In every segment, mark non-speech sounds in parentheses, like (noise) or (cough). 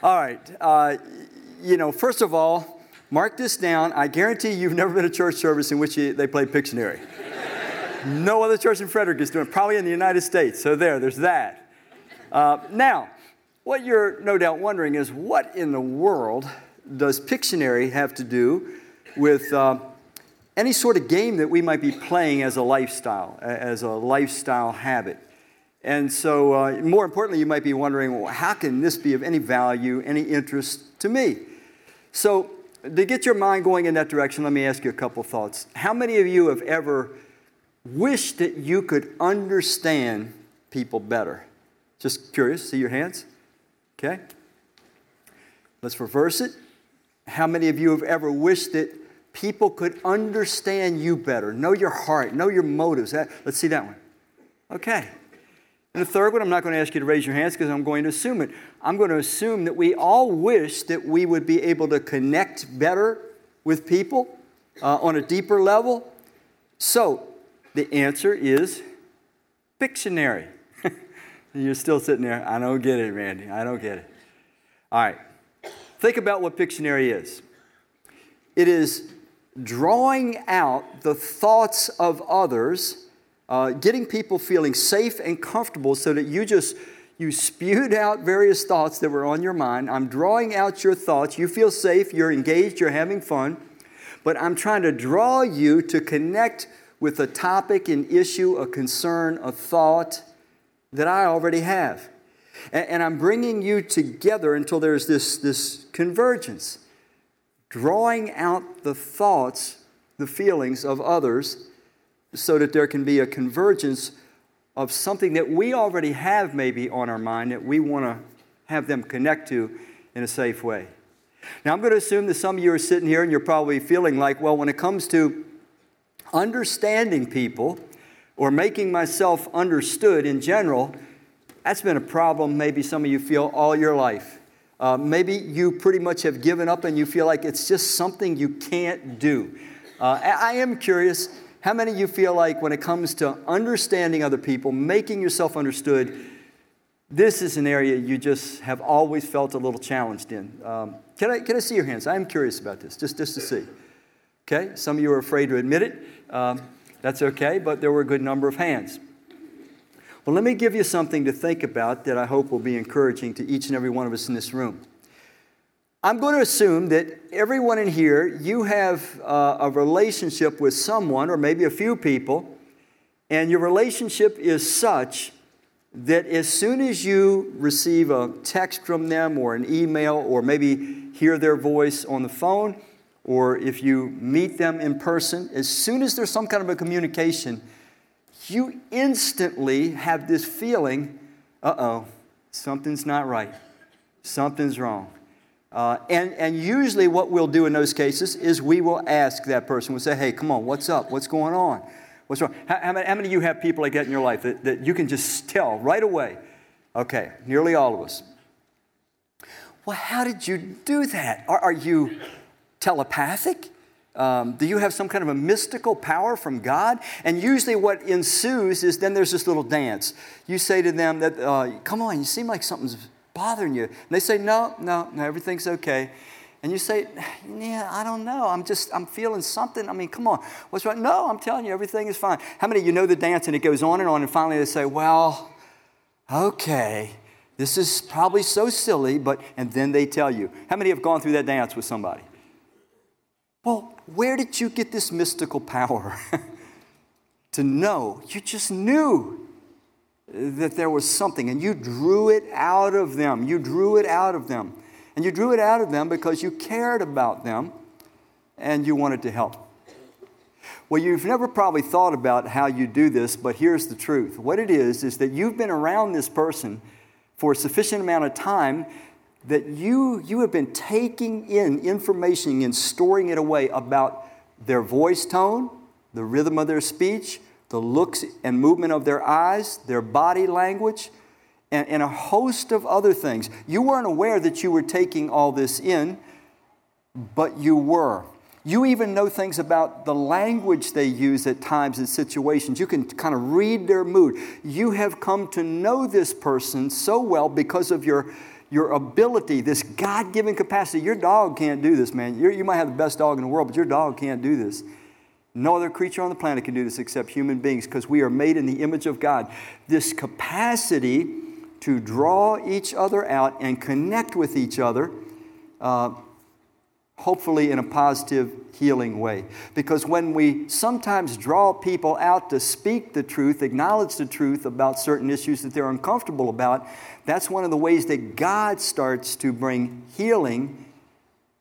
All right. Uh, you know, first of all, mark this down. I guarantee you've never been a church service in which you, they play Pictionary. no other church in Frederick is doing it, probably in the United States. So there, there's that. Uh, now, what you're no doubt wondering is what in the world does Pictionary have to do with uh, any sort of game that we might be playing as a lifestyle, as a lifestyle habit? And so, uh, more importantly, you might be wondering, well, how can this be of any value, any interest to me? So, to get your mind going in that direction, let me ask you a couple thoughts. How many of you have ever wished that you could understand people better? Just curious, see your hands? Okay. Let's reverse it. How many of you have ever wished that people could understand you better, know your heart, know your motives? Let's see that one. Okay. And the third one, I'm not going to ask you to raise your hands because I'm going to assume it. I'm going to assume that we all wish that we would be able to connect better with people uh, on a deeper level. So the answer is Pictionary. (laughs) You're still sitting there. I don't get it, Randy. I don't get it. All right. Think about what Pictionary is it is drawing out the thoughts of others uh, getting people feeling safe and comfortable so that you just you spewed out various thoughts that were on your mind. I'm drawing out your thoughts. You feel safe. You're engaged. You're having fun. But i'm trying to draw you to connect with a topic an issue a concern a thought that i already have. And, and i'm bringing you together until there's this, this convergence drawing out the thoughts the feelings of others so that there can be a convergence of something that we already have maybe on our mind that we want to have them connect to in a safe way. Now, I'm going to assume that some of you are sitting here and you're probably feeling like, well, when it comes to understanding people or making myself understood in general, that's been a problem maybe some of you feel all your life. Uh, maybe you pretty much have given up and you feel like it's just something you can't do. Uh, I am curious how many of you feel like when it comes to understanding other people, making yourself understood, this is an area you just have always felt a little challenged in? Um, can, I, can I see your hands? I am curious about this, just, just to see. Okay, some of you are afraid to admit it. Um, that's okay, but there were a good number of hands. Well, let me give you something to think about that I hope will be encouraging to each and every one of us in this room. I'm going to assume that everyone in here, you have uh, a relationship with someone, or maybe a few people, and your relationship is such that as soon as you receive a text from them, or an email, or maybe hear their voice on the phone, or if you meet them in person, as soon as there's some kind of a communication, you instantly have this feeling uh oh, something's not right, something's wrong. Uh, and, and usually, what we'll do in those cases is we will ask that person, we'll say, hey, come on, what's up? What's going on? What's wrong? How, how, many, how many of you have people like that in your life that, that you can just tell right away? Okay, nearly all of us. Well, how did you do that? Are, are you telepathic? Um, do you have some kind of a mystical power from God? And usually, what ensues is then there's this little dance. You say to them that, uh, "Come on, you seem like something's bothering you? And they say, no, no, no, everything's okay. And you say, yeah, I don't know. I'm just, I'm feeling something. I mean, come on. What's wrong? No, I'm telling you, everything is fine. How many of you know the dance and it goes on and on and finally they say, well, okay, this is probably so silly, but, and then they tell you. How many have gone through that dance with somebody? Well, where did you get this mystical power (laughs) to know? You just knew that there was something, and you drew it out of them. You drew it out of them. And you drew it out of them because you cared about them and you wanted to help. Well, you've never probably thought about how you do this, but here's the truth. What it is, is that you've been around this person for a sufficient amount of time that you, you have been taking in information and storing it away about their voice tone, the rhythm of their speech, the looks and movement of their eyes, their body language, and, and, a host of other things. You weren't aware that you were taking all this in, but you were. You even know things about the language they use at times and situations. You can kind of read their mood. You have come to know this person so well because of your, your ability, this God given capacity. Your dog can't do this, man. You're, you might have the best dog in the world, but your dog can't do this. No other creature on the planet can do this except human beings because we are made in the image of God. This capacity to draw each other out and connect with each other, uh, hopefully in a positive, healing way. Because when we sometimes draw people out to speak the truth, acknowledge the truth about certain issues that they're uncomfortable about, that's one of the ways that God starts to bring healing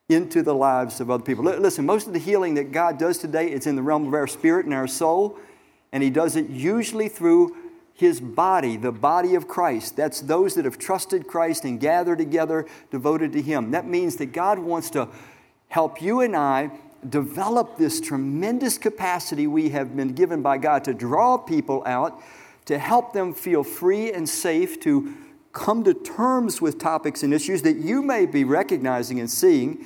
into the lives of other people. Listen, most of the healing that God does today is in the realm of our spirit and our soul, and He does it usually through His body, the body of Christ. That's those that have trusted Christ and gathered together, devoted to Him. That means that God wants to help you and I develop this tremendous capacity we have been given by God to draw people out, to help them feel free and safe to come to terms with topics and issues that you may be recognizing and seeing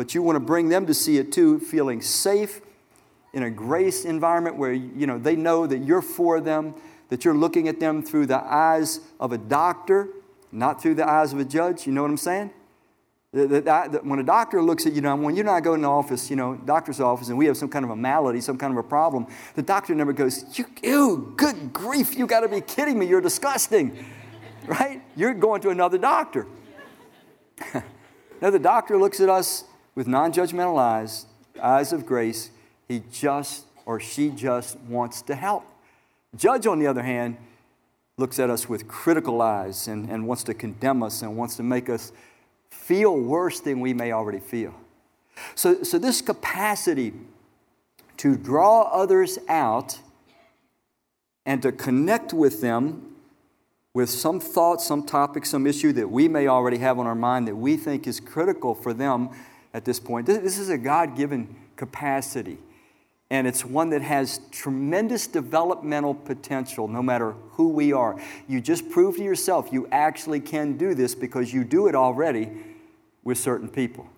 but you want to bring them to see it too, feeling safe in a grace environment where you know they know that you're for them, that you're looking at them through the eyes of a doctor, not through the eyes of a judge. You know what I'm saying? That, when a doctor looks at you know when you and I go in the office, you know, doctor's office, and we have some kind of a malady, some kind of a problem, the doctor never goes, you, ew, good grief, you got to be kidding me, you're disgusting, right? You're going to another doctor. (laughs) now the doctor looks at us with non judgmental eyes, eyes of grace, he just or she just wants to help. Judge, on the other hand, looks at us with critical eyes and, and wants to condemn us and wants to make us feel worse than we may already feel. So, so this capacity to draw others out and to connect with them with some thought, some topic, some issue that we may already have on our mind that we think is critical for them at this point. This is a God given capacity, and it's one that has tremendous developmental potential no matter who we are. You just prove to yourself you actually can do this because you do it already with certain people.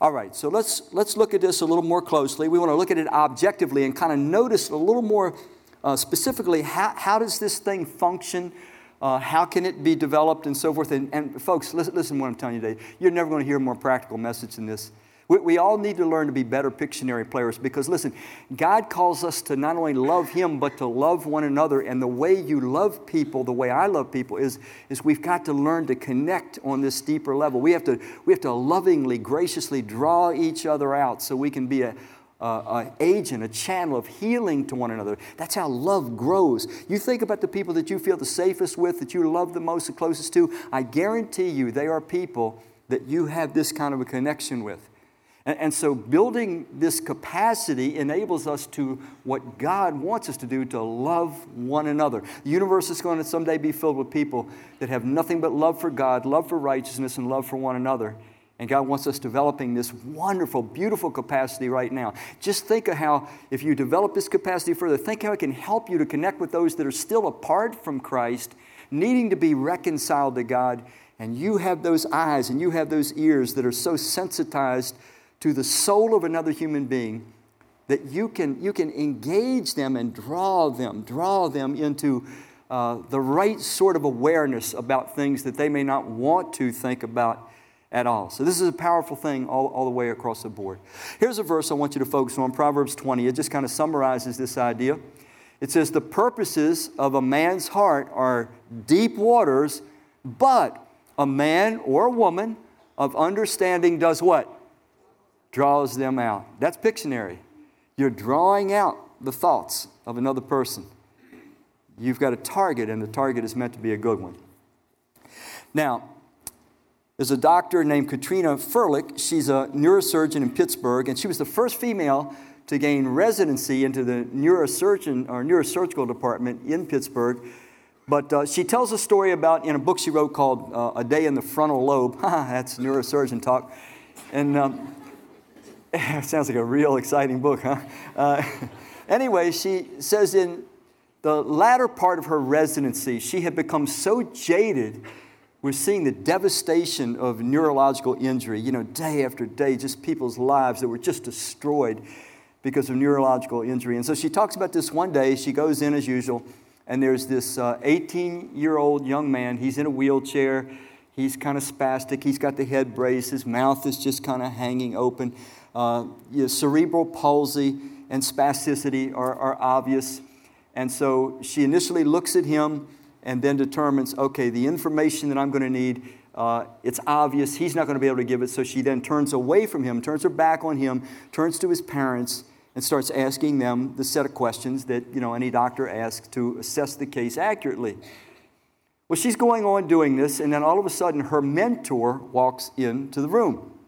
All right, so let's, let's look at this a little more closely. We want to look at it objectively and kind of notice a little more uh, specifically how, how does this thing function uh, how can it be developed and so forth. And, and folks, listen, listen to what I'm telling you today. You're never going to hear a more practical message than this. We, we all need to learn to be better Pictionary players because, listen, God calls us to not only love Him, but to love one another. And the way you love people, the way I love people, is, is we've got to learn to connect on this deeper level. We have to, we have to lovingly, graciously draw each other out so we can be a, uh, an agent, a channel of healing to one another. That's how love grows. You think about the people that you feel the safest with, that you love the most, the closest to. I guarantee you they are people that you have this kind of a connection with. And, and so building this capacity enables us to what God wants us to do to love one another. The universe is going to someday be filled with people that have nothing but love for God, love for righteousness, and love for one another. And God wants us developing this wonderful, beautiful capacity right now. Just think of how, if you develop this capacity further, think how it can help you to connect with those that are still apart from Christ, needing to be reconciled to God. And you have those eyes and you have those ears that are so sensitized to the soul of another human being that you can, you can engage them and draw them, draw them into uh, the right sort of awareness about things that they may not want to think about at all. So, this is a powerful thing all, all the way across the board. Here's a verse I want you to focus on Proverbs 20. It just kind of summarizes this idea. It says, The purposes of a man's heart are deep waters, but a man or a woman of understanding does what? Draws them out. That's Pictionary. You're drawing out the thoughts of another person. You've got a target, and the target is meant to be a good one. Now, there's a doctor named Katrina Firlik. She's a neurosurgeon in Pittsburgh, and she was the first female to gain residency into the neurosurgeon or neurosurgical department in Pittsburgh. But uh, she tells a story about in a book she wrote called uh, A Day in the Frontal Lobe. (laughs) That's neurosurgeon talk. And um, it (laughs) sounds like a real exciting book, huh? Uh, (laughs) anyway, she says in the latter part of her residency, she had become so jaded we're seeing the devastation of neurological injury, you know, day after day, just people's lives that were just destroyed because of neurological injury. And so she talks about this one day. She goes in as usual, and there's this 18 uh, year old young man. He's in a wheelchair. He's kind of spastic. He's got the head brace. His mouth is just kind of hanging open. Uh, you know, cerebral palsy and spasticity are, are obvious. And so she initially looks at him and then determines okay, the information that I'm going to need, uh, it's obvious he's not going to be able to give it. So she then turns away from him, turns her back on him, turns to his parents, and starts asking them the set of questions that you know, any doctor asks to assess the case accurately. Well, she's going on doing this, and then all of a sudden her mentor walks into the room.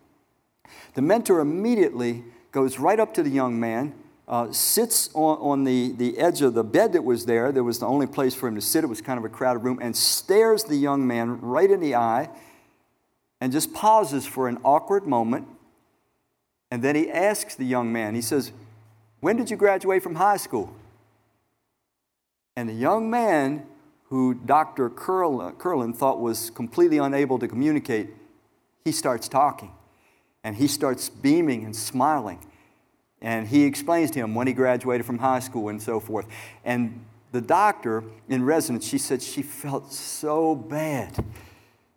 The mentor immediately goes right up to the young man, uh, sits on, on the, the edge of the bed that was there. There was the only place for him to sit. It was kind of a crowded room, and stares the young man right in the eye and just pauses for an awkward moment. And then he asks the young man, he says, When did you graduate from high school? And the young man who Dr. Curlin thought was completely unable to communicate, he starts talking. And he starts beaming and smiling. And he explains to him when he graduated from high school and so forth. And the doctor in residence, she said she felt so bad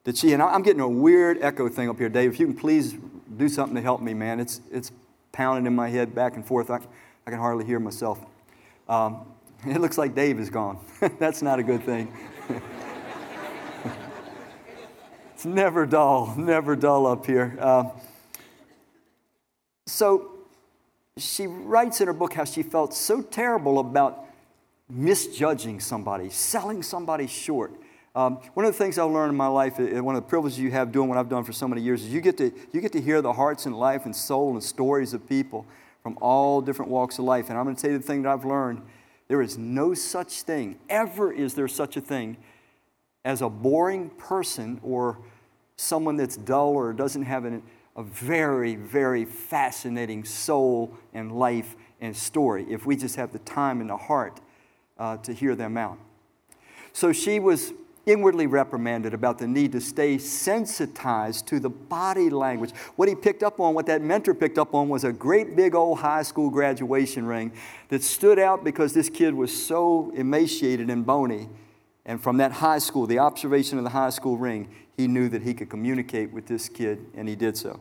that she, and I'm getting a weird echo thing up here, Dave. If you can please do something to help me, man. It's, it's pounding in my head back and forth. I, I can hardly hear myself. Um, it looks like Dave is gone. (laughs) That's not a good thing. (laughs) it's never dull, never dull up here. Uh, so she writes in her book how she felt so terrible about misjudging somebody, selling somebody short. Um, one of the things I've learned in my life, uh, one of the privileges you have doing what I've done for so many years, is you get to, you get to hear the hearts and life and soul and stories of people from all different walks of life. And I'm going to tell you the thing that I've learned there is no such thing, ever is there such a thing, as a boring person or someone that's dull or doesn't have an, a very, very fascinating soul and life and story if we just have the time and the heart uh, to hear them out. So she was inwardly reprimanded about the need to stay sensitized to the body language. What he picked up on, what that mentor picked up on, was a great big old high school graduation ring that stood out because this kid was so emaciated and bony. And from that high school, the observation of the high school ring, he knew that he could communicate with this kid, and he did so.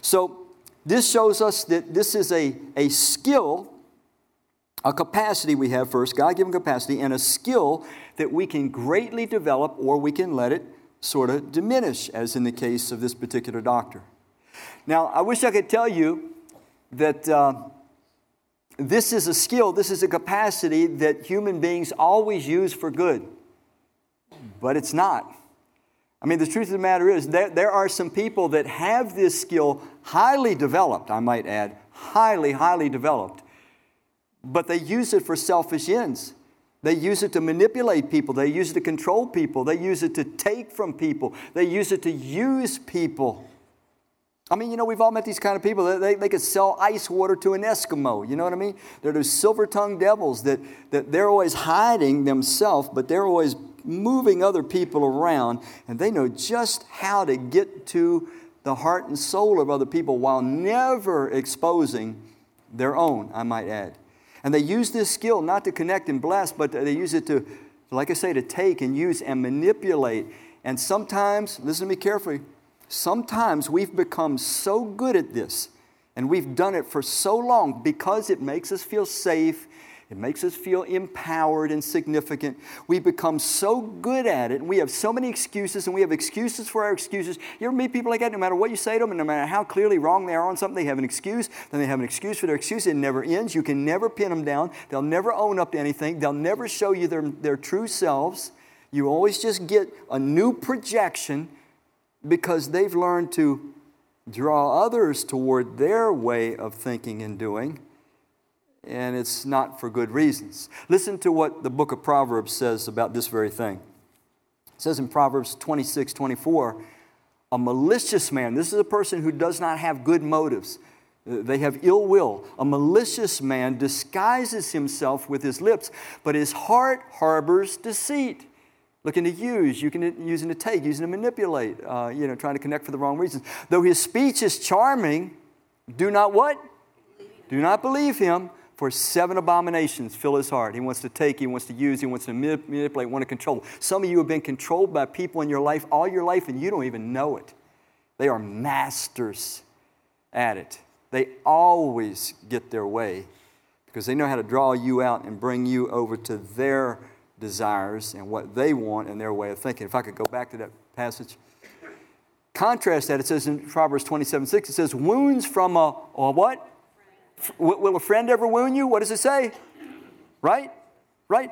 So, this shows us that this is a, a skill a capacity we have first, God given capacity, and a skill that we can greatly develop or we can let it sort of diminish, as in the case of this particular doctor. Now, I wish I could tell you that uh, this is a skill, this is a capacity that human beings always use for good, but it's not. I mean, the truth of the matter is, there, there are some people that have this skill highly developed, I might add, highly, highly developed but they use it for selfish ends. They use it to manipulate people. They use it to control people. They use it to take from people. They use it to use people. I mean, you know, we've all met these kind of people. They, they could sell ice water to an Eskimo. You know what I mean? They're those silver tongued devils that, that they're always hiding themselves, but they're always moving other people around, and they know just how to get to the heart and soul of other people while never exposing their own, I might add. And they use this skill not to connect and bless, but they use it to, like I say, to take and use and manipulate. And sometimes, listen to me carefully, sometimes we've become so good at this and we've done it for so long because it makes us feel safe it makes us feel empowered and significant. We become so good at it, and we have so many excuses, and we have excuses for our excuses. You ever meet people like that? No matter what you say to them, and no matter how clearly wrong they are on something, they have an excuse. Then they have an excuse for their excuse. It never ends. You can never pin them down. They'll never own up to anything. They'll never show you their, their true selves. You always just get a new projection because they've learned to draw others toward their way of thinking and doing and it's not for good reasons. Listen to what the book of Proverbs says about this very thing. It says in Proverbs 26 24, a malicious man, this is a person who does not have good motives. They have ill will. A malicious man disguises himself with his lips, but his heart harbors deceit. Looking to use, you can using to take, using to manipulate, uh, you know, trying to connect for the wrong reasons. Though his speech is charming, do not what? Do not believe him, For seven abominations fill his heart. He wants to take, he wants to use, he wants to manipulate, want to control. Some of you have been controlled by people in your life all your life and you don't even know it. They are masters at it. They always get their way because they know how to draw you out and bring you over to their desires and what they want and their way of thinking. If I could go back to that passage. Contrast that, it says in Proverbs 27 6, it says, Wounds from a, a what? Will a friend ever wound you? What does it say? Right? Right?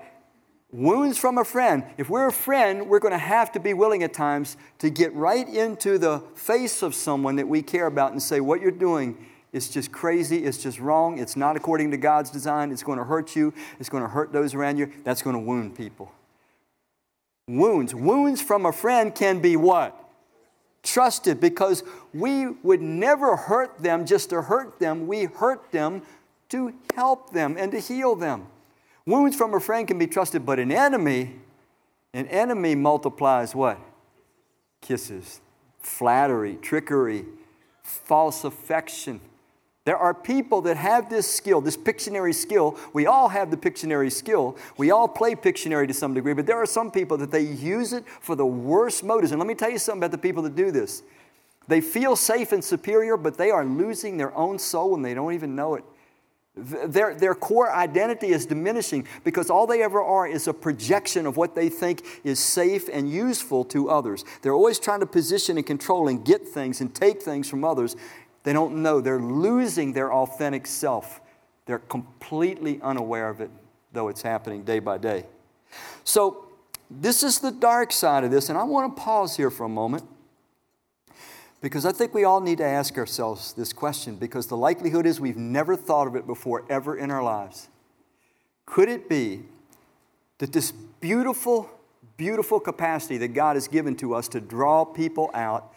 Wounds from a friend. If we're a friend, we're going to have to be willing at times to get right into the face of someone that we care about and say, What you're doing is just crazy. It's just wrong. It's not according to God's design. It's going to hurt you. It's going to hurt those around you. That's going to wound people. Wounds. Wounds from a friend can be what? Trusted because we would never hurt them just to hurt them. We hurt them to help them and to heal them. Wounds from a friend can be trusted, but an enemy, an enemy multiplies what? Kisses, flattery, trickery, false affection. There are people that have this skill, this Pictionary skill. We all have the Pictionary skill. We all play Pictionary to some degree, but there are some people that they use it for the worst motives. And let me tell you something about the people that do this. They feel safe and superior, but they are losing their own soul and they don't even know it. Their, their core identity is diminishing because all they ever are is a projection of what they think is safe and useful to others. They're always trying to position and control and get things and take things from others. They don't know. They're losing their authentic self. They're completely unaware of it, though it's happening day by day. So, this is the dark side of this, and I want to pause here for a moment because I think we all need to ask ourselves this question because the likelihood is we've never thought of it before ever in our lives. Could it be that this beautiful, beautiful capacity that God has given to us to draw people out,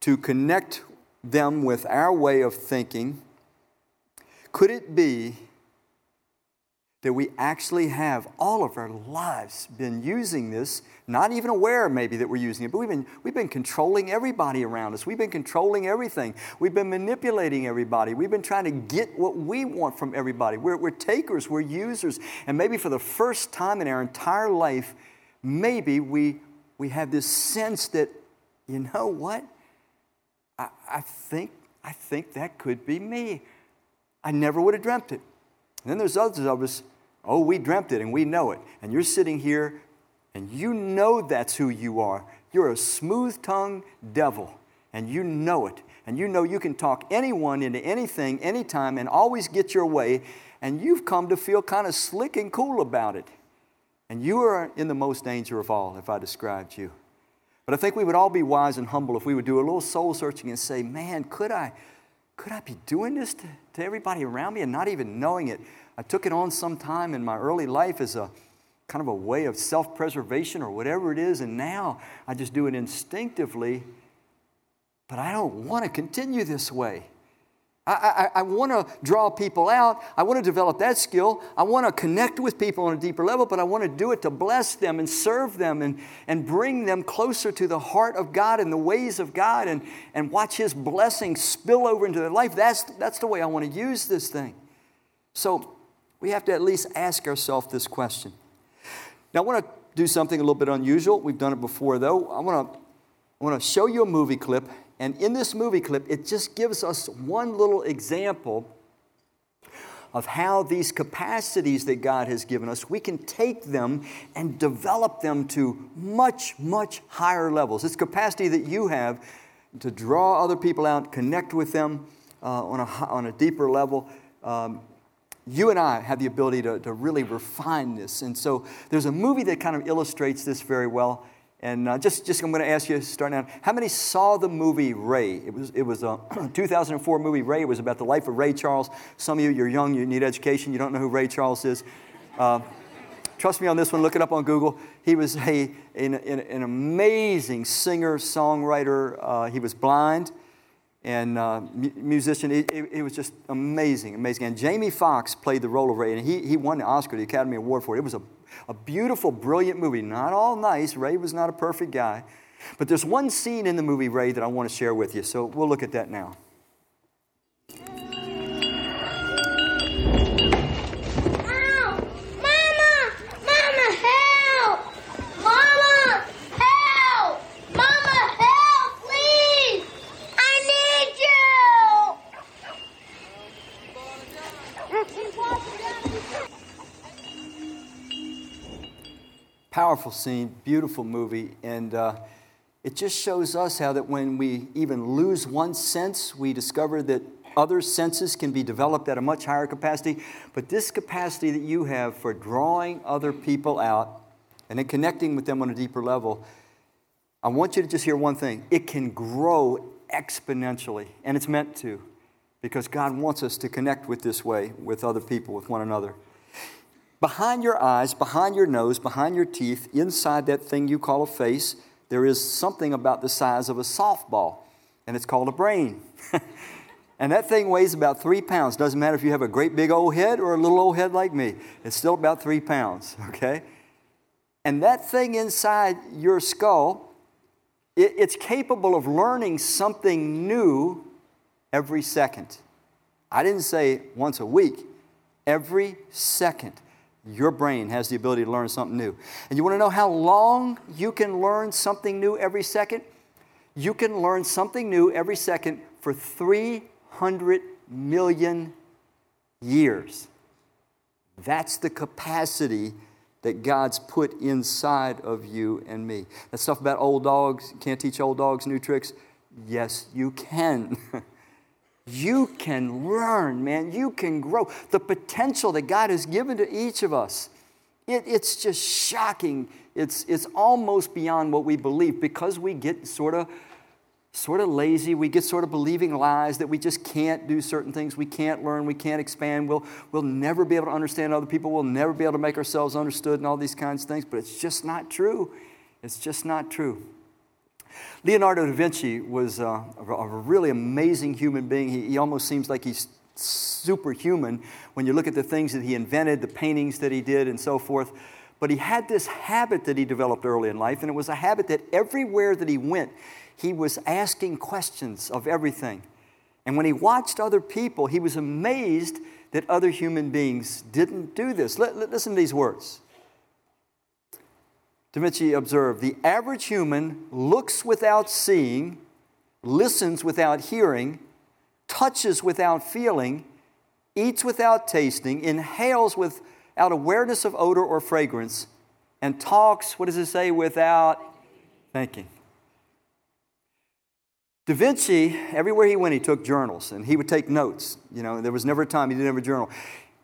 to connect them with our way of thinking, could it be that we actually have all of our lives been using this, not even aware maybe that we're using it, but we've been, we've been controlling everybody around us. We've been controlling everything. We've been manipulating everybody. We've been trying to get what we want from everybody. We're, we're takers, we're users. And maybe for the first time in our entire life, maybe we, we have this sense that, you know what? I, I, think, I think that could be me. I never would have dreamt it. And then there's others of us, oh, we dreamt it and we know it. And you're sitting here and you know that's who you are. You're a smooth tongued devil and you know it. And you know you can talk anyone into anything, anytime, and always get your way. And you've come to feel kind of slick and cool about it. And you are in the most danger of all, if I described you. But I think we would all be wise and humble if we would do a little soul searching and say, man, could I, could I be doing this to, to everybody around me and not even knowing it? I took it on sometime in my early life as a kind of a way of self preservation or whatever it is, and now I just do it instinctively. But I don't want to continue this way. I, I, I want to draw people out. I want to develop that skill. I want to connect with people on a deeper level, but I want to do it to bless them and serve them and, and bring them closer to the heart of God and the ways of God and, and watch His blessings spill over into their life. That's, that's the way I want to use this thing. So we have to at least ask ourselves this question. Now, I want to do something a little bit unusual. We've done it before, though. I want to, I want to show you a movie clip. And in this movie clip, it just gives us one little example of how these capacities that God has given us, we can take them and develop them to much, much higher levels. This capacity that you have to draw other people out, connect with them uh, on, a, on a deeper level. Um, you and I have the ability to, to really refine this. And so there's a movie that kind of illustrates this very well. And uh, just, just I'm going to ask you, starting out, how many saw the movie Ray? It was, it was a (clears throat) 2004 movie, Ray. It was about the life of Ray Charles. Some of you, you're young, you need education, you don't know who Ray Charles is. Uh, trust me on this one, look it up on Google. He was a, an, an amazing singer, songwriter. Uh, he was blind and uh, musician. It, it, it, was just amazing, amazing. And Jamie Foxx played the role of Ray, and he, he won the Oscar, the Academy Award for it. It was a, a beautiful, brilliant movie. Not all nice. Ray was not a perfect guy. But there's one scene in the movie, Ray, that I want to share with you. So we'll look at that now. Powerful scene, beautiful movie, and uh, it just shows us how that when we even lose one sense, we discover that other senses can be developed at a much higher capacity. But this capacity that you have for drawing other people out and then connecting with them on a deeper level, I want you to just hear one thing it can grow exponentially, and it's meant to, because God wants us to connect with this way with other people, with one another. Behind your eyes, behind your nose, behind your teeth, inside that thing you call a face, there is something about the size of a softball, and it's called a brain. (laughs) and that thing weighs about three pounds. Doesn't matter if you have a great big old head or a little old head like me, it's still about three pounds, (laughs) okay? And that thing inside your skull, it, it's capable of learning something new every second. I didn't say once a week, every second your brain has the ability to learn something new. And you want to know how long you can learn something new every second? You can learn something new every second for 300 million years. That's the capacity that God's put inside of you and me. That stuff about old dogs, can't teach old dogs new tricks. Yes, you can. (laughs) You can learn, man. You can grow. The potential that God has given to each of us, it, it's just shocking. It's, it's almost beyond what we believe because we get sort of sort of lazy. We get sort of believing lies that we just can't do certain things. We can't learn. We can't expand. We'll, we'll never be able to understand other people. We'll never be able to make ourselves understood and all these kinds of things. But it's just not true. It's just not true. Leonardo da Vinci was uh, a really amazing human being. He, he almost seems like he's superhuman when you look at the things that he invented, the paintings that he did, and so forth. But he had this habit that he developed early in life, and it was a habit that everywhere that he went, he was asking questions of everything. And when he watched other people, he was amazed that other human beings didn't do this. listen to these words Da Vinci observed the average human looks without seeing, listens without hearing, touches without feeling, eats without tasting, inhales without awareness of odor or fragrance, and talks, what does it say, without thinking. Da Vinci, everywhere he went, he took journals and he would take notes. You know, there was never a time he didn't have a journal.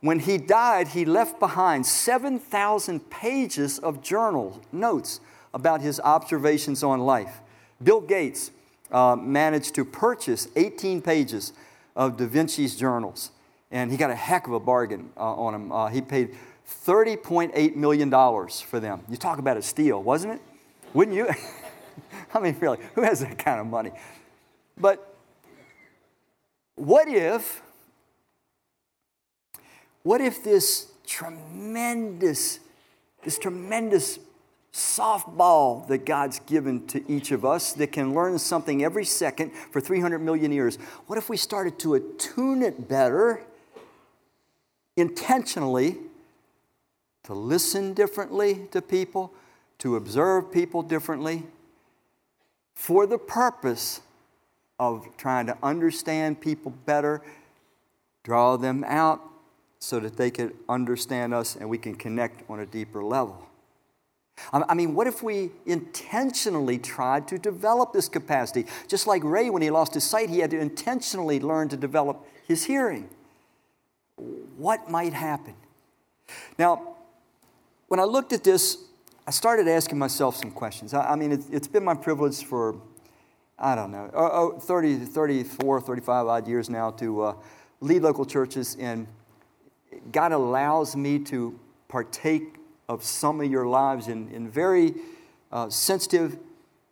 When he died, he left behind 7,000 pages of journal notes about his observations on life. Bill Gates uh, managed to purchase 18 pages of Da Vinci's journals, and he got a heck of a bargain uh, on them. Uh, he paid $30.8 million for them. You talk about a steal, wasn't it? Wouldn't you? (laughs) I mean, really, who has that kind of money? But what if what if this tremendous, this tremendous softball that God's given to each of us that can learn something every second for 300 million years, what if we started to attune it better intentionally to listen differently to people, to observe people differently, for the purpose of trying to understand people better, draw them out so that they could understand us and we can connect on a deeper level. I mean, what if we intentionally tried to develop this capacity? Just like Ray, when he lost his sight, he had to intentionally learn to develop his hearing. What might happen? Now, when I looked at this, I started asking myself some questions. I, mean, it's been my privilege for, I don't know, oh, 30, 34, 35 odd years now to uh, lead local churches in God allows me to partake of some of your lives in, in very uh, sensitive,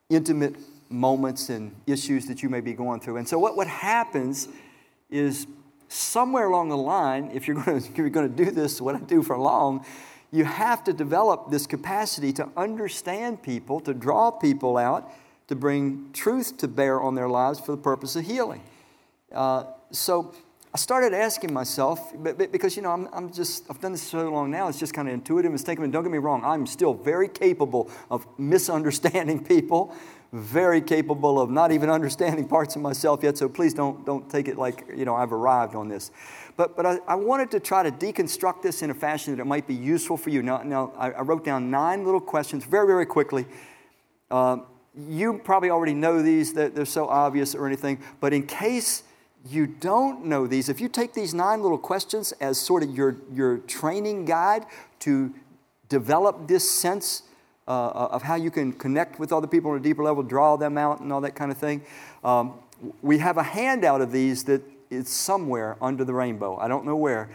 intimate moments and issues that you may be going through. And so, what, what happens is somewhere along the line, if you're (laughs) going to, you're going to do this, what I do for long, you have to develop this capacity to understand people, to draw people out, to bring truth to bear on their lives for the purpose of healing. Uh, so, I started asking myself, because, you know, I'm, I'm just, I've done this so long now, it's just kind of intuitive, and don't get me wrong, I'm still very capable of misunderstanding (laughs) people, very capable of not even understanding parts of myself yet, so please don't, don't take it like, you know, I've arrived on this. But, but I, I wanted to try to deconstruct this in a fashion that it might be useful for you. Now, now I, I wrote down nine little questions very, very quickly. Uh, you probably already know these, that they're so obvious or anything, but in case you don't know these, if you take these nine little questions as sort of your, your training guide to develop this sense uh, of how you can connect with other people on a deeper level, draw them out, and all that kind of thing, um, we have a handout of these that is somewhere under the rainbow. I don't know where,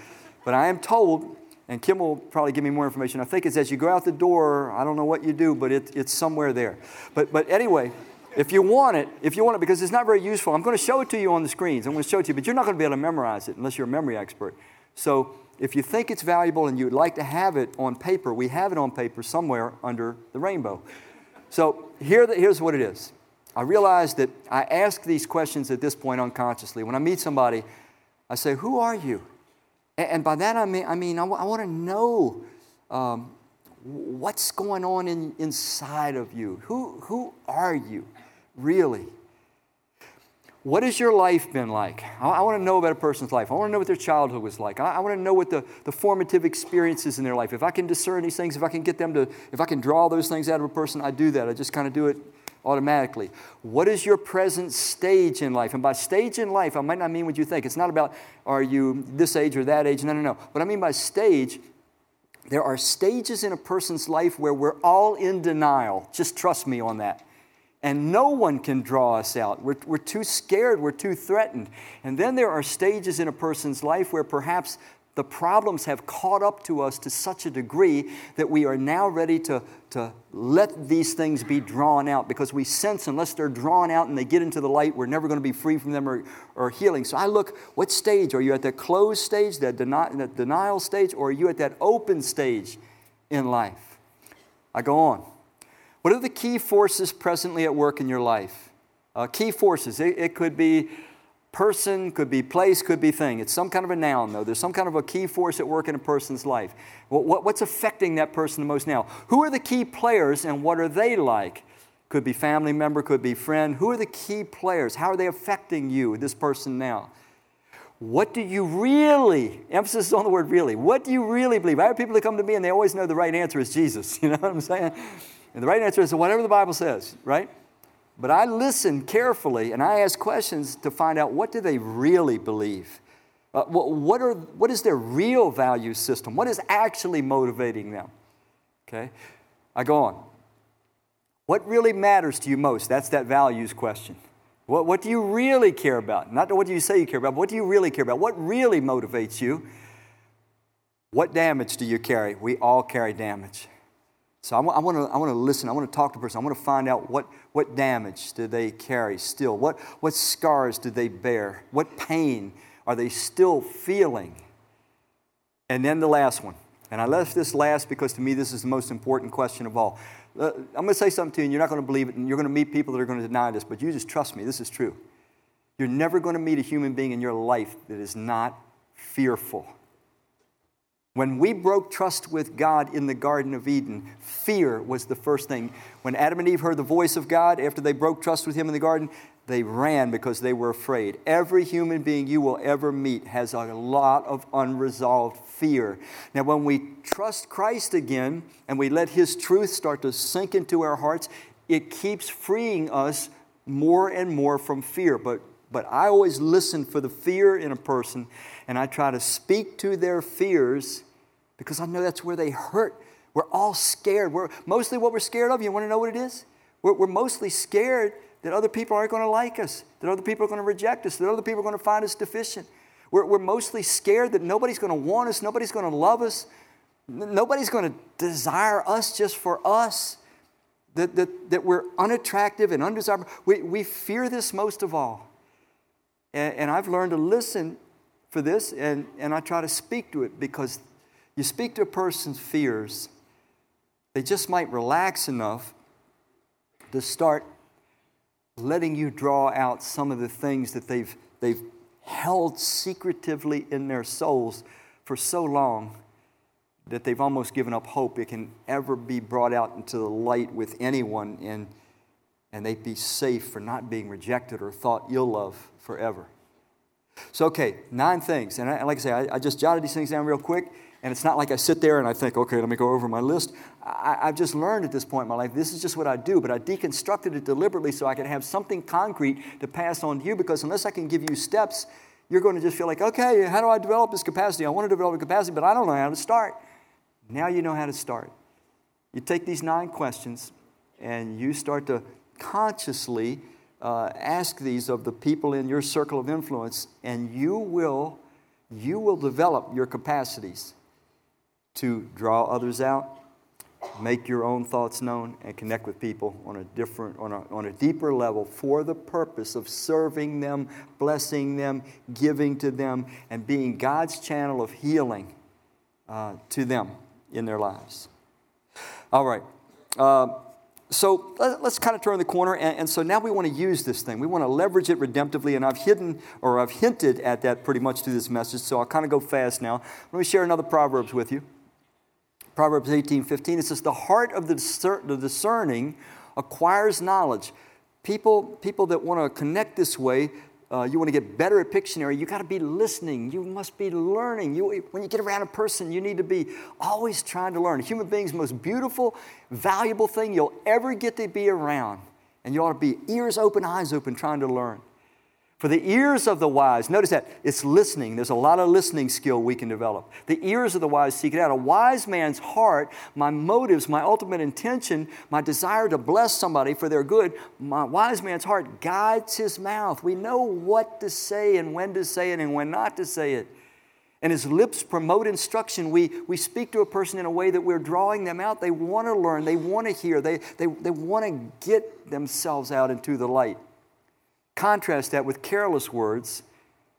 but I am told, and Kim will probably give me more information. I think it's as you go out the door, I don't know what you do, but it, it's somewhere there. But, but anyway, if you want it, if you want it, because it's not very useful, I'm going to show it to you on the screens. I'm going to show it to you, but you're not going to be able to memorize it unless you're a memory expert. So if you think it's valuable and you'd like to have it on paper, we have it on paper somewhere under the rainbow. So here, here's what it is. I realize that I ask these questions at this point unconsciously. When I meet somebody, I say, Who are you? And by that I mean, I, mean, I, w- I want to know um, what's going on in, inside of you. Who, who are you? Really? What has your life been like? I, I want to know about a person's life. I want to know what their childhood was like. I, I want to know what the, the formative experiences in their life. If I can discern these things, if I can get them to, if I can draw those things out of a person, I do that. I just kind of do it automatically. What is your present stage in life? And by stage in life, I might not mean what you think. It's not about are you this age or that age. No, no, no. What I mean by stage, there are stages in a person's life where we're all in denial. Just trust me on that and no one can draw us out. We're, we're too scared, we're too threatened. And then there are stages in a person's life where perhaps the problems have caught up to us to such a degree that we are now ready to, to let these things be drawn out because we sense unless they're drawn out and they get into the light, we're never going to be free from them or, or healing. So I look, what stage? Are you at that closed stage, that, deni- denial stage, or are you at that open stage in life? I go on. What are the key forces presently at work in your life? Uh, key forces. It, it, could be person, could be place, could be thing. It's some kind of a noun, though. There's some kind of a key force at work in a person's life. What, what, what's affecting that person the most now? Who are the key players and what are they like? Could be family member, could be friend. Who are the key players? How are they affecting you, this person now? What do you really, emphasis on the word really, what do you really believe? I have people that come to me and they always know the right answer is Jesus. (laughs) You know what I'm saying? And the right answer is whatever the Bible says, right? But I listen carefully and I ask questions to find out what do they really believe? Uh, what, what, are, what is their real value system? What is actually motivating them? Okay? I go on. What really matters to you most? That's that values question. What, what do you really care about? Not what do you say you care about, but what do you really care about? What really motivates you? What damage do you carry? We all carry damage. So I, want to I want to listen. I want to talk to a person. I want to find out what, what damage do they carry still? What, what scars do they bear? What pain are they still feeling? And then the last one. And I left this last because to me this is the most important question of all. Uh, I'm going to say something to you and you're not going to believe it and you're going to meet people that are going to deny this, but you just trust me. This is true. You're never going to meet a human being in your life that is not fearful. When we broke trust with God in the Garden of Eden, fear was the first thing. When Adam and Eve heard the voice of God after they broke trust with Him in the garden, they ran because they were afraid. Every human being you will ever meet has a lot of unresolved fear. Now, when we trust Christ again and we let His truth start to sink into our hearts, it keeps freeing us more and more from fear. But, but I always listen for the fear in a person and I try to speak to their fears because I know that's where they hurt. We're all scared. We're mostly what we're scared of. You want to know what it is? We're, we're mostly scared that other people aren't going to like us, that other people are going to reject us, that other people are going to find us deficient. We're, we're mostly scared that nobody's going to want us, nobody's going to love us, nobody's going to desire us just for us, that, that, that we're unattractive and undesirable. We, we fear this most of all. And, and I've learned to listen for this, and, and I try to speak to it because you speak to a person's fears, they just might relax enough to start letting you draw out some of the things that they've, they've held secretively in their souls for so long that they've almost given up hope it can ever be brought out into the light with anyone. And and they'd be safe for not being rejected or thought ill of forever. So, okay, nine things. And I, like I say, I, I, just jotted these things down real quick. And it's not like I sit there and I think, okay, let me go over my list. I, I've just learned at this point in my life, this is just what I do. But I deconstructed it deliberately so I could have something concrete to pass on to you because unless I can give you steps, you're going to just feel like, okay, how do I develop this capacity? I want to develop a capacity, but I don't know how to start. Now you know how to start. You take these nine questions and you start to consciously uh, ask these of the people in your circle of influence, and you will, you will develop your capacities to draw others out, make your own thoughts known, and connect with people on a different, on a, on a deeper level for the purpose of serving them, blessing them, giving to them, and being God's channel of healing uh, to them in their lives. All right. Uh, so let's kind of turn the corner. And, and, so now we want to use this thing. We want to leverage it redemptively. And I've hidden or I've hinted at that pretty much through this message. So I'll kind of go fast now. Let me share another Proverbs with you. Proverbs 18 15. It says, The heart of the, discer- the discerning acquires knowledge. People, people that want to connect this way uh, you want to get better at Pictionary, you got to be listening. You must be learning. You, when you get around a person, you need to be always trying to learn. A human being's most beautiful, valuable thing you'll ever get to be around. And you ought to be ears open, eyes open, trying to learn. For the ears of the wise, notice that it's listening. There's a lot of listening skill we can develop. The ears of the wise seek it out. A wise man's heart, my motives, my ultimate intention, my desire to bless somebody for their good, my wise man's heart guides his mouth. We know what to say and when to say it and when not to say it. And his lips promote instruction. We, we speak to a person in a way that we're drawing them out. They want to learn, they want to hear, they, they, they want to get themselves out into the light. Contrast that with careless words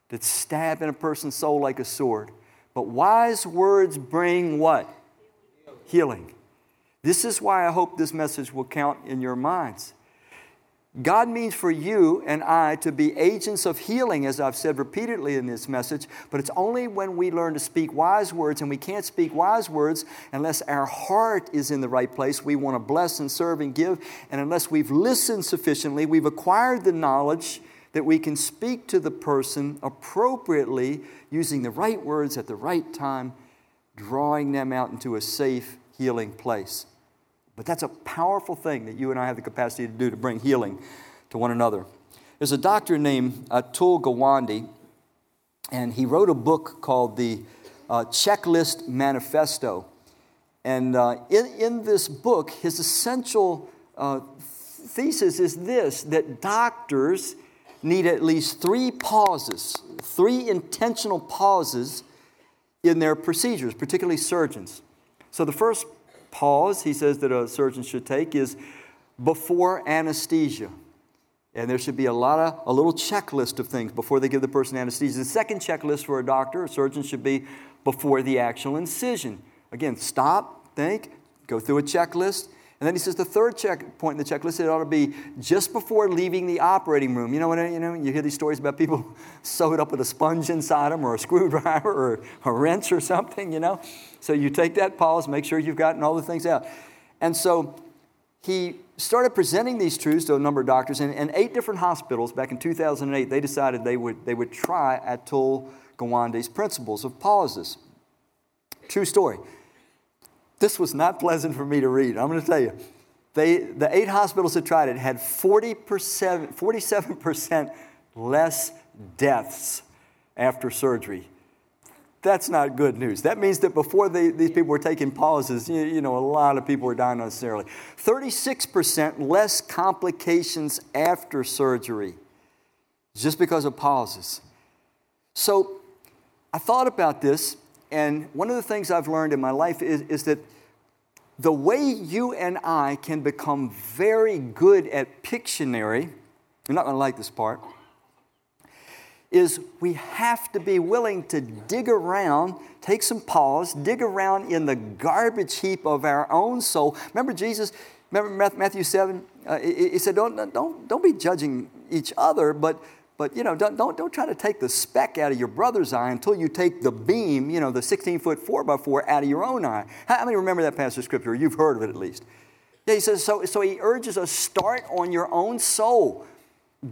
that stab in a person's soul like a sword. But wise words bring what? Healing. This is why I hope this message will count in your minds. God means for you and I to be agents of healing, as I've said repeatedly in this message, but it's only when we learn to speak wise words, and we can't speak wise words unless our heart is in the right place. We want to bless and serve and give, and unless we've listened sufficiently, we've acquired the knowledge that we can speak to the person appropriately using the right words at the right time, drawing them out into a safe, healing place. But that's a powerful thing that you and I have the capacity to do to bring healing to one another. There's a doctor named Atul Gawande, and he wrote a book called the uh, Checklist Manifesto. And uh, in, in this book, his essential uh, thesis is this that doctors need at least three pauses, three intentional pauses in their procedures, particularly surgeons. So the first pause he says that a surgeon should take is before anesthesia. And there should be a lot of a little checklist of things before they give the person anesthesia. The second checklist for a doctor, a surgeon, should be before the actual incision. Again, stop, think, go through a checklist. And then he says the third check point in the checklist, it ought to be just before leaving the operating room. You know what you know? You hear these stories about people (laughs) sewed up with a sponge inside them or a screwdriver or a wrench or something, you know? So you take that pause, make sure you've gotten all the things out. And so he started presenting these truths to a number of doctors. And eight different hospitals back in 2008, they decided they would, they would try Atul Gawande's principles of pauses. True story. This was not pleasant for me to read. I'm going to tell you. They, the eight hospitals that tried it had 40%, 47% less deaths after surgery. That's not good news. That means that before they, these people were taking pauses, you, you know, a lot of people were dying unnecessarily. 36% less complications after surgery just because of pauses. So I thought about this and one of the things I've learned in my life is, is that the way you and I can become very good at Pictionary, you're not going to like this part, is we have to be willing to dig around, take some pause, dig around in the garbage heap of our own soul. Remember Jesus, remember Matthew 7? Uh, he, he said, don't, don't, don't be judging each other, but but you know, don't, don't, don't try to take the speck out of your brother's eye until you take the beam, you know, the 16 foot 4 by 4 out of your own eye. How many remember that passage of scripture? You've heard of it at least. Yeah, he says, so, so he urges us start on your own soul.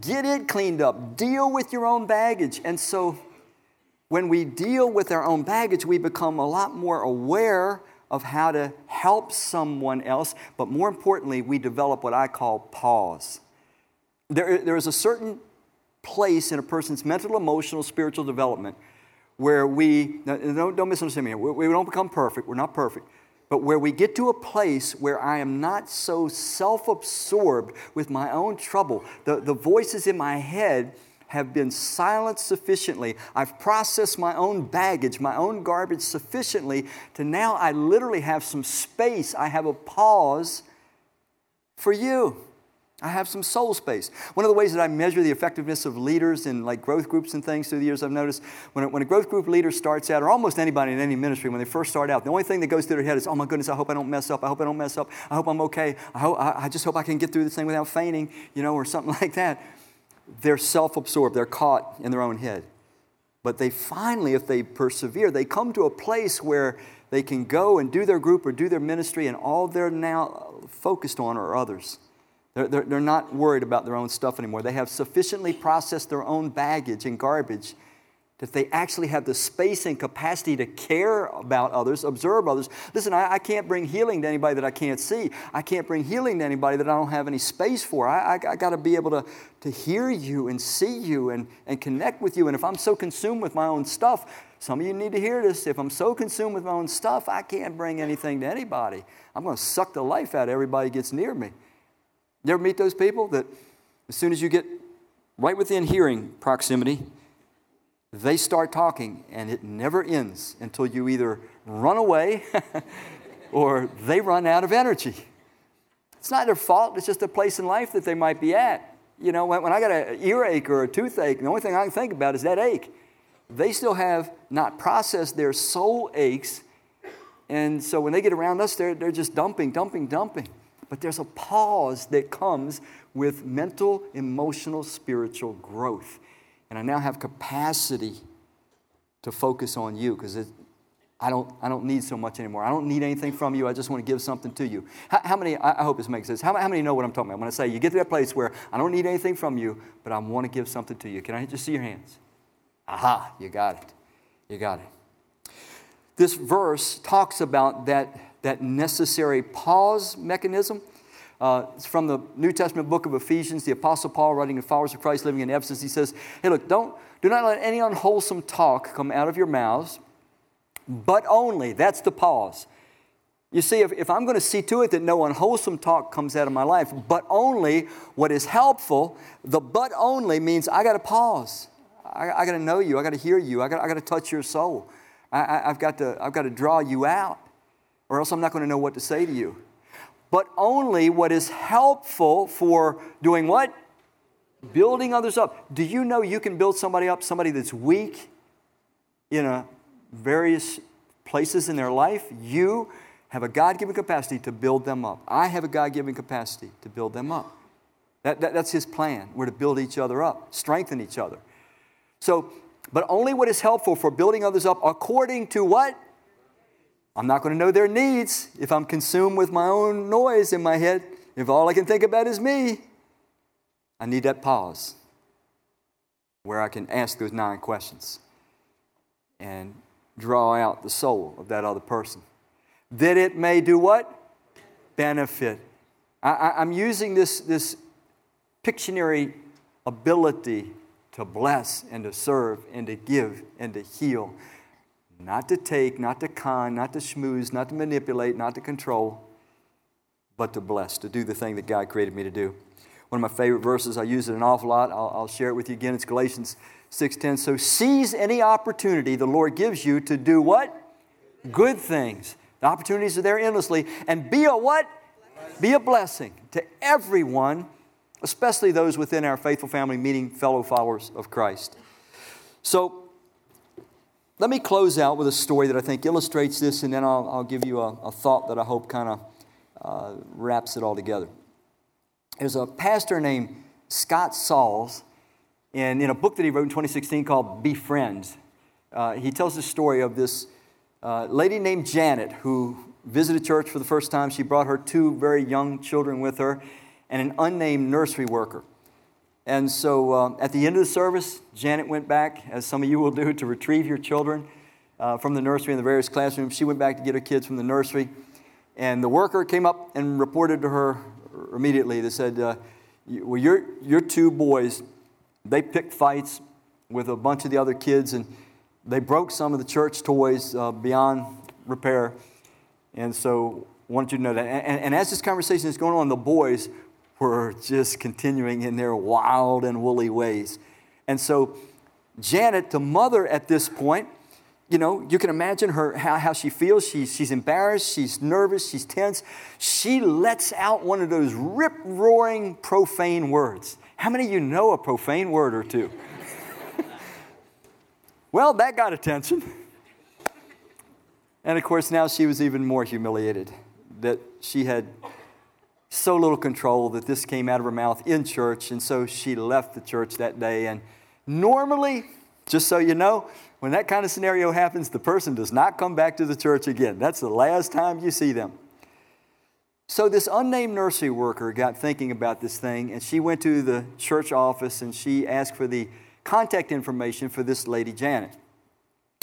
Get it cleaned up. Deal with your own baggage. And so when we deal with our own baggage, we become a lot more aware of how to help someone else. But more importantly, we develop what I call pause. There, there is a certain place in a person's mental, emotional, spiritual development where we, don't, don't misunderstand me here, we, we don't become perfect, we're not perfect, but where we get to a place where I am not so self absorbed with my own trouble, the, the voices in my head have been silenced sufficiently. I've processed my own baggage, my own garbage sufficiently to now I literally have some space. I have a pause for you. I have some soul space. One of the ways that I measure the effectiveness of leaders in like growth groups and things through the years, I've noticed when a, when a growth group leader starts out, or almost anybody in any ministry, when they first start out, the only thing that goes through their head is, oh my goodness, I hope I don't mess up. I hope I don't mess up. I hope I'm okay. I, hope, I, I just hope I can get through this thing without fainting, you know, or something (laughs) like that. They're self absorbed, they're caught in their own head. But they finally, if they persevere, they come to a place where they can go and do their group or do their ministry, and all they're now focused on are others. They're, they're, they're not worried about their own stuff anymore. They have sufficiently processed their own baggage and garbage that they actually have the space and capacity to care about others, observe others. Listen, I, I, can't bring healing to anybody that I can't see. I can't bring healing to anybody that I don't have any space for. I, I, I got to be able to, to hear you and see you and, and connect with you. And if I'm so consumed with my own stuff, some of you need to hear this. If I'm so consumed with my own stuff, I can't bring anything to anybody. I'm going to suck the life out of everybody gets near me. You ever meet those people that as soon as you get right within hearing proximity, they start talking and it never ends until you either run away (laughs) or they run out of energy. It's not their fault, it's just a place in life that they might be at. You know, when, when I got an earache or a toothache, the only thing I can think about is that ache. They still have not processed their soul aches. And so when they get around us, they're, they're just dumping, dumping, dumping. But there's a pause that comes with mental, emotional, spiritual growth. And I now have capacity to focus on you because I don't, I don't need so much anymore. I don't need anything from you. I just want to give something to you. How, how many, I, hope this makes sense. How, how, many know what I'm talking about when to say you get to that place where I don't need anything from you, but I want to give something to you? Can I just see your hands? Aha, you got it. You got it. This verse talks about that that necessary pause mechanism. Uh, it's from the New Testament book of Ephesians, the Apostle Paul, writing to followers of Christ living in Ephesus. He says, Hey, look, don't, do not let any unwholesome talk come out of your mouths, but only, that's the pause. You see, if, if I'm going to see to it that no unwholesome talk comes out of my life, but only what is helpful, the but only means I got to pause. I, I got to know you. I got to hear you. I got, I to touch your soul. I, I, I've, got to, I've got to draw you out or else I'm not going to know what to say to you. But only what is helpful for doing what? Building others up. Do you know you can build somebody up, somebody that's weak in a various places in their life? You have a God given capacity to build them up. I have a God given capacity to build them up. That, that, that's His plan. We're to build each other up, strengthen each other. So, but only what is helpful for building others up according to what? I'm not going to know their needs if I'm consumed with my own noise in my head. If all I can think about is me, I need that pause where I can ask those nine questions and draw out the soul of that other person. That it may do what? Benefit. I, am using this, this Pictionary ability to bless and to serve and to give and to heal not to take, not to con, not to schmooze, not to manipulate, not to control, but to bless, to do the thing that God created me to do. One of my favorite verses, I use it an awful lot. I'll, I'll share it with you again. It's Galatians 6.10. So seize any opportunity the Lord gives you to do what? Good things. The opportunities are there endlessly. And be a what? Be a blessing to everyone, especially those within our faithful family, meeting fellow followers of Christ. So let me close out with a story that I think illustrates this, and then I'll, I'll give you a, a, thought that I hope kind of uh, wraps it all together. There's a pastor named Scott Sauls, and in a book that he wrote in 2016 called Befriend, uh, he tells the story of this uh, lady named Janet who visited church for the first time. She brought her two very young children with her and an unnamed nursery worker. And so uh, at the end of the service, Janet went back, as some of you will do, to retrieve your children uh, from the nursery in the various classrooms. She went back to get her kids from the nursery. And the worker came up and reported to her immediately. They said, uh, Well, your, your two boys, they picked fights with a bunch of the other kids, and they broke some of the church toys uh, beyond repair. And so wanted you to know that. And, and, as this conversation is going on, the boys were just continuing in their wild and woolly ways. And so Janet, the mother at this point, you know, you can imagine her how, how she feels. She's, she's embarrassed, she's nervous, she's tense. She lets out one of those rip roaring profane words. How many of you know a profane word or two? (laughs) well, that got attention. And of course, now she was even more humiliated that she had so little control that this came out of her mouth in church. And so she left the church that day. And normally, just so you know, when that kind of scenario happens, the person does not come back to the church again. That's the last time you see them. So, this unnamed nursery worker got thinking about this thing, and she went to the church office and she asked for the contact information for this lady, Janet.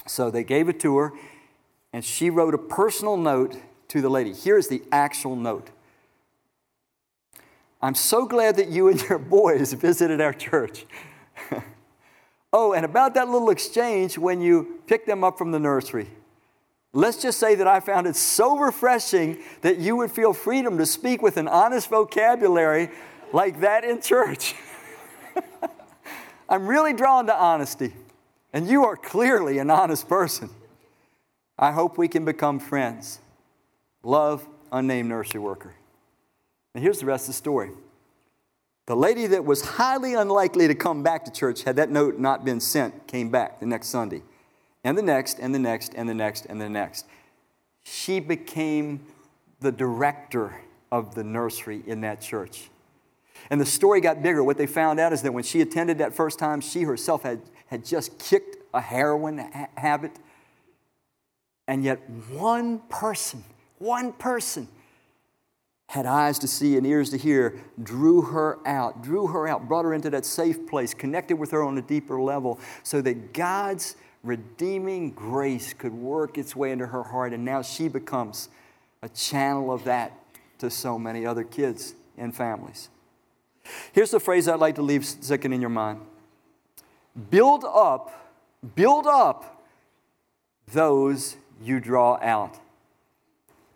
So, they gave it to her, and she wrote a personal note to the lady. Here's the actual note I'm so glad that you and your (laughs) boys visited our church. (laughs) Oh, and about that little exchange when you picked them up from the nursery. Let's just say that I found it so refreshing that you would feel freedom to speak with an honest vocabulary like that in church. (laughs) I'm really drawn to honesty, and you are clearly an honest person. I hope we can become friends. Love, unnamed nursery worker. And here's the rest of the story. The lady that was highly unlikely to come back to church had that note not been sent came back the next Sunday, and the next, and the next, and the next, and the next. She became the director of the nursery in that church. And the story got bigger. What they found out is that when she attended that first time, she herself had, had just kicked a heroin ha- habit. And yet, one person, one person had eyes to see and ears to hear, drew her out, drew her out, brought her into that safe place, connected with her on a deeper level, so that God's redeeming grace could work its way into her heart. And now she becomes a channel of that to so many other kids and families. Here's the phrase I'd like to leave second in your mind build up, build up those you draw out.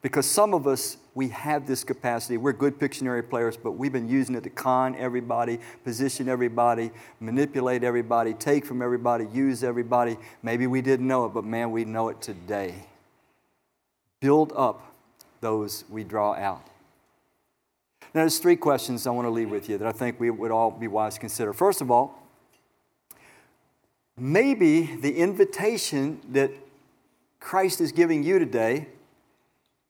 Because some of us we have this capacity. We're good Pictionary players, but we've been using it to con everybody, position everybody, manipulate everybody, take from everybody, use everybody. Maybe we didn't know it, but man, we know it today. Build up those we draw out. Now, there's three questions I want to leave with you that I think we would all be wise to consider. First of all, maybe the invitation that Christ is giving you today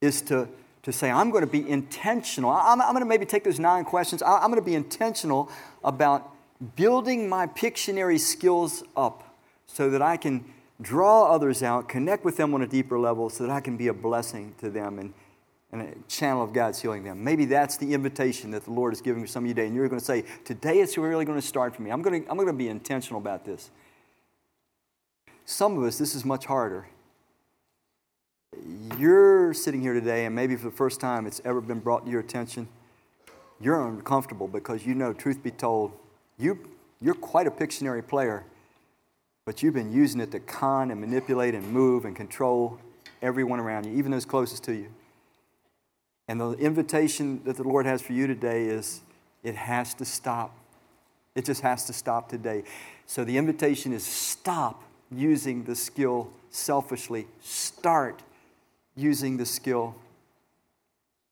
is to to say, I'm going to be intentional. I'm, I'm going to maybe take those nine questions. I'm going to be intentional about building my Pictionary skills up so that I can draw others out, connect with them on a deeper level so that I can be a blessing to them and, and a channel of God's healing them. Maybe that's the invitation that the Lord is giving some of you today. And you're going to say, Today it's really going to start for me. I'm going to, I'm going to be intentional about this. Some of us, this is much harder you're sitting here today, and maybe for the first time it's ever been brought to your attention, you're uncomfortable because you know, truth be told, you, you're quite a Pictionary player, but you've been using it to con and manipulate and move and control everyone around you, even those closest to you. And the invitation that the Lord has for you today is it has to stop. It just has to stop today. So the invitation is stop using the skill selfishly. Start using the skill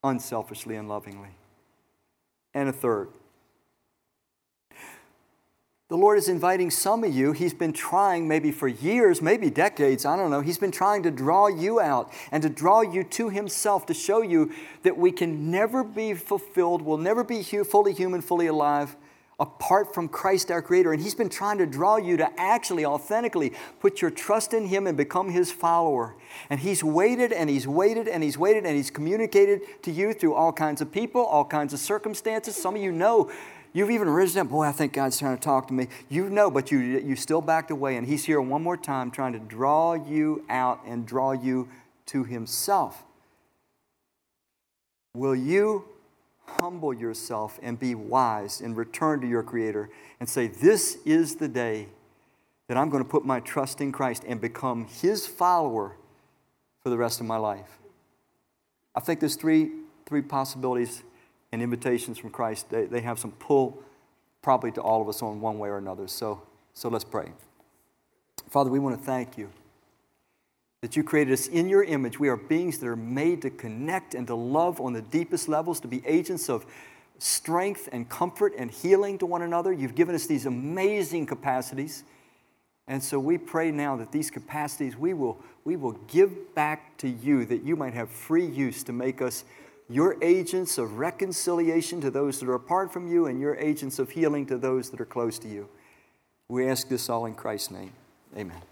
unselfishly and lovingly. And a third, the Lord is inviting some of you, He's been trying maybe for years, maybe decades, I don't know. He's been trying to draw you out and to draw you to Himself to show you that we can never be fulfilled, we'll never be fully human, fully alive apart from Christ our Creator. And He's been trying to draw you to actually, authentically put your trust in Him and become His follower. And He's waited and He's waited and He's waited and He's communicated to you through all kinds of people, all kinds of circumstances. Some of you know. You've even risen up, boy, I think God's trying to talk to me. You know, but you, you still backed away. And He's here one more time trying to draw you out and draw you to Himself. Will you humble yourself and be wise and return to your Creator and say, This is the day that I'm going to put my trust in Christ and become His follower for the rest of my life. I think there's three, three possibilities and invitations from Christ. They, they have some pull probably to all of us on one way or another. So, so let's pray. Father, we want to thank you that you created us in your image. We are beings that are made to connect and to love on the deepest levels, to be agents of strength and comfort and healing to one another. You've given us these amazing capacities. And so we pray now that these capacities we will, we will give back to you, that you might have free use to make us your agents of reconciliation to those that are apart from you and your agents of healing to those that are close to you. We ask this all in Christ's name. Amen.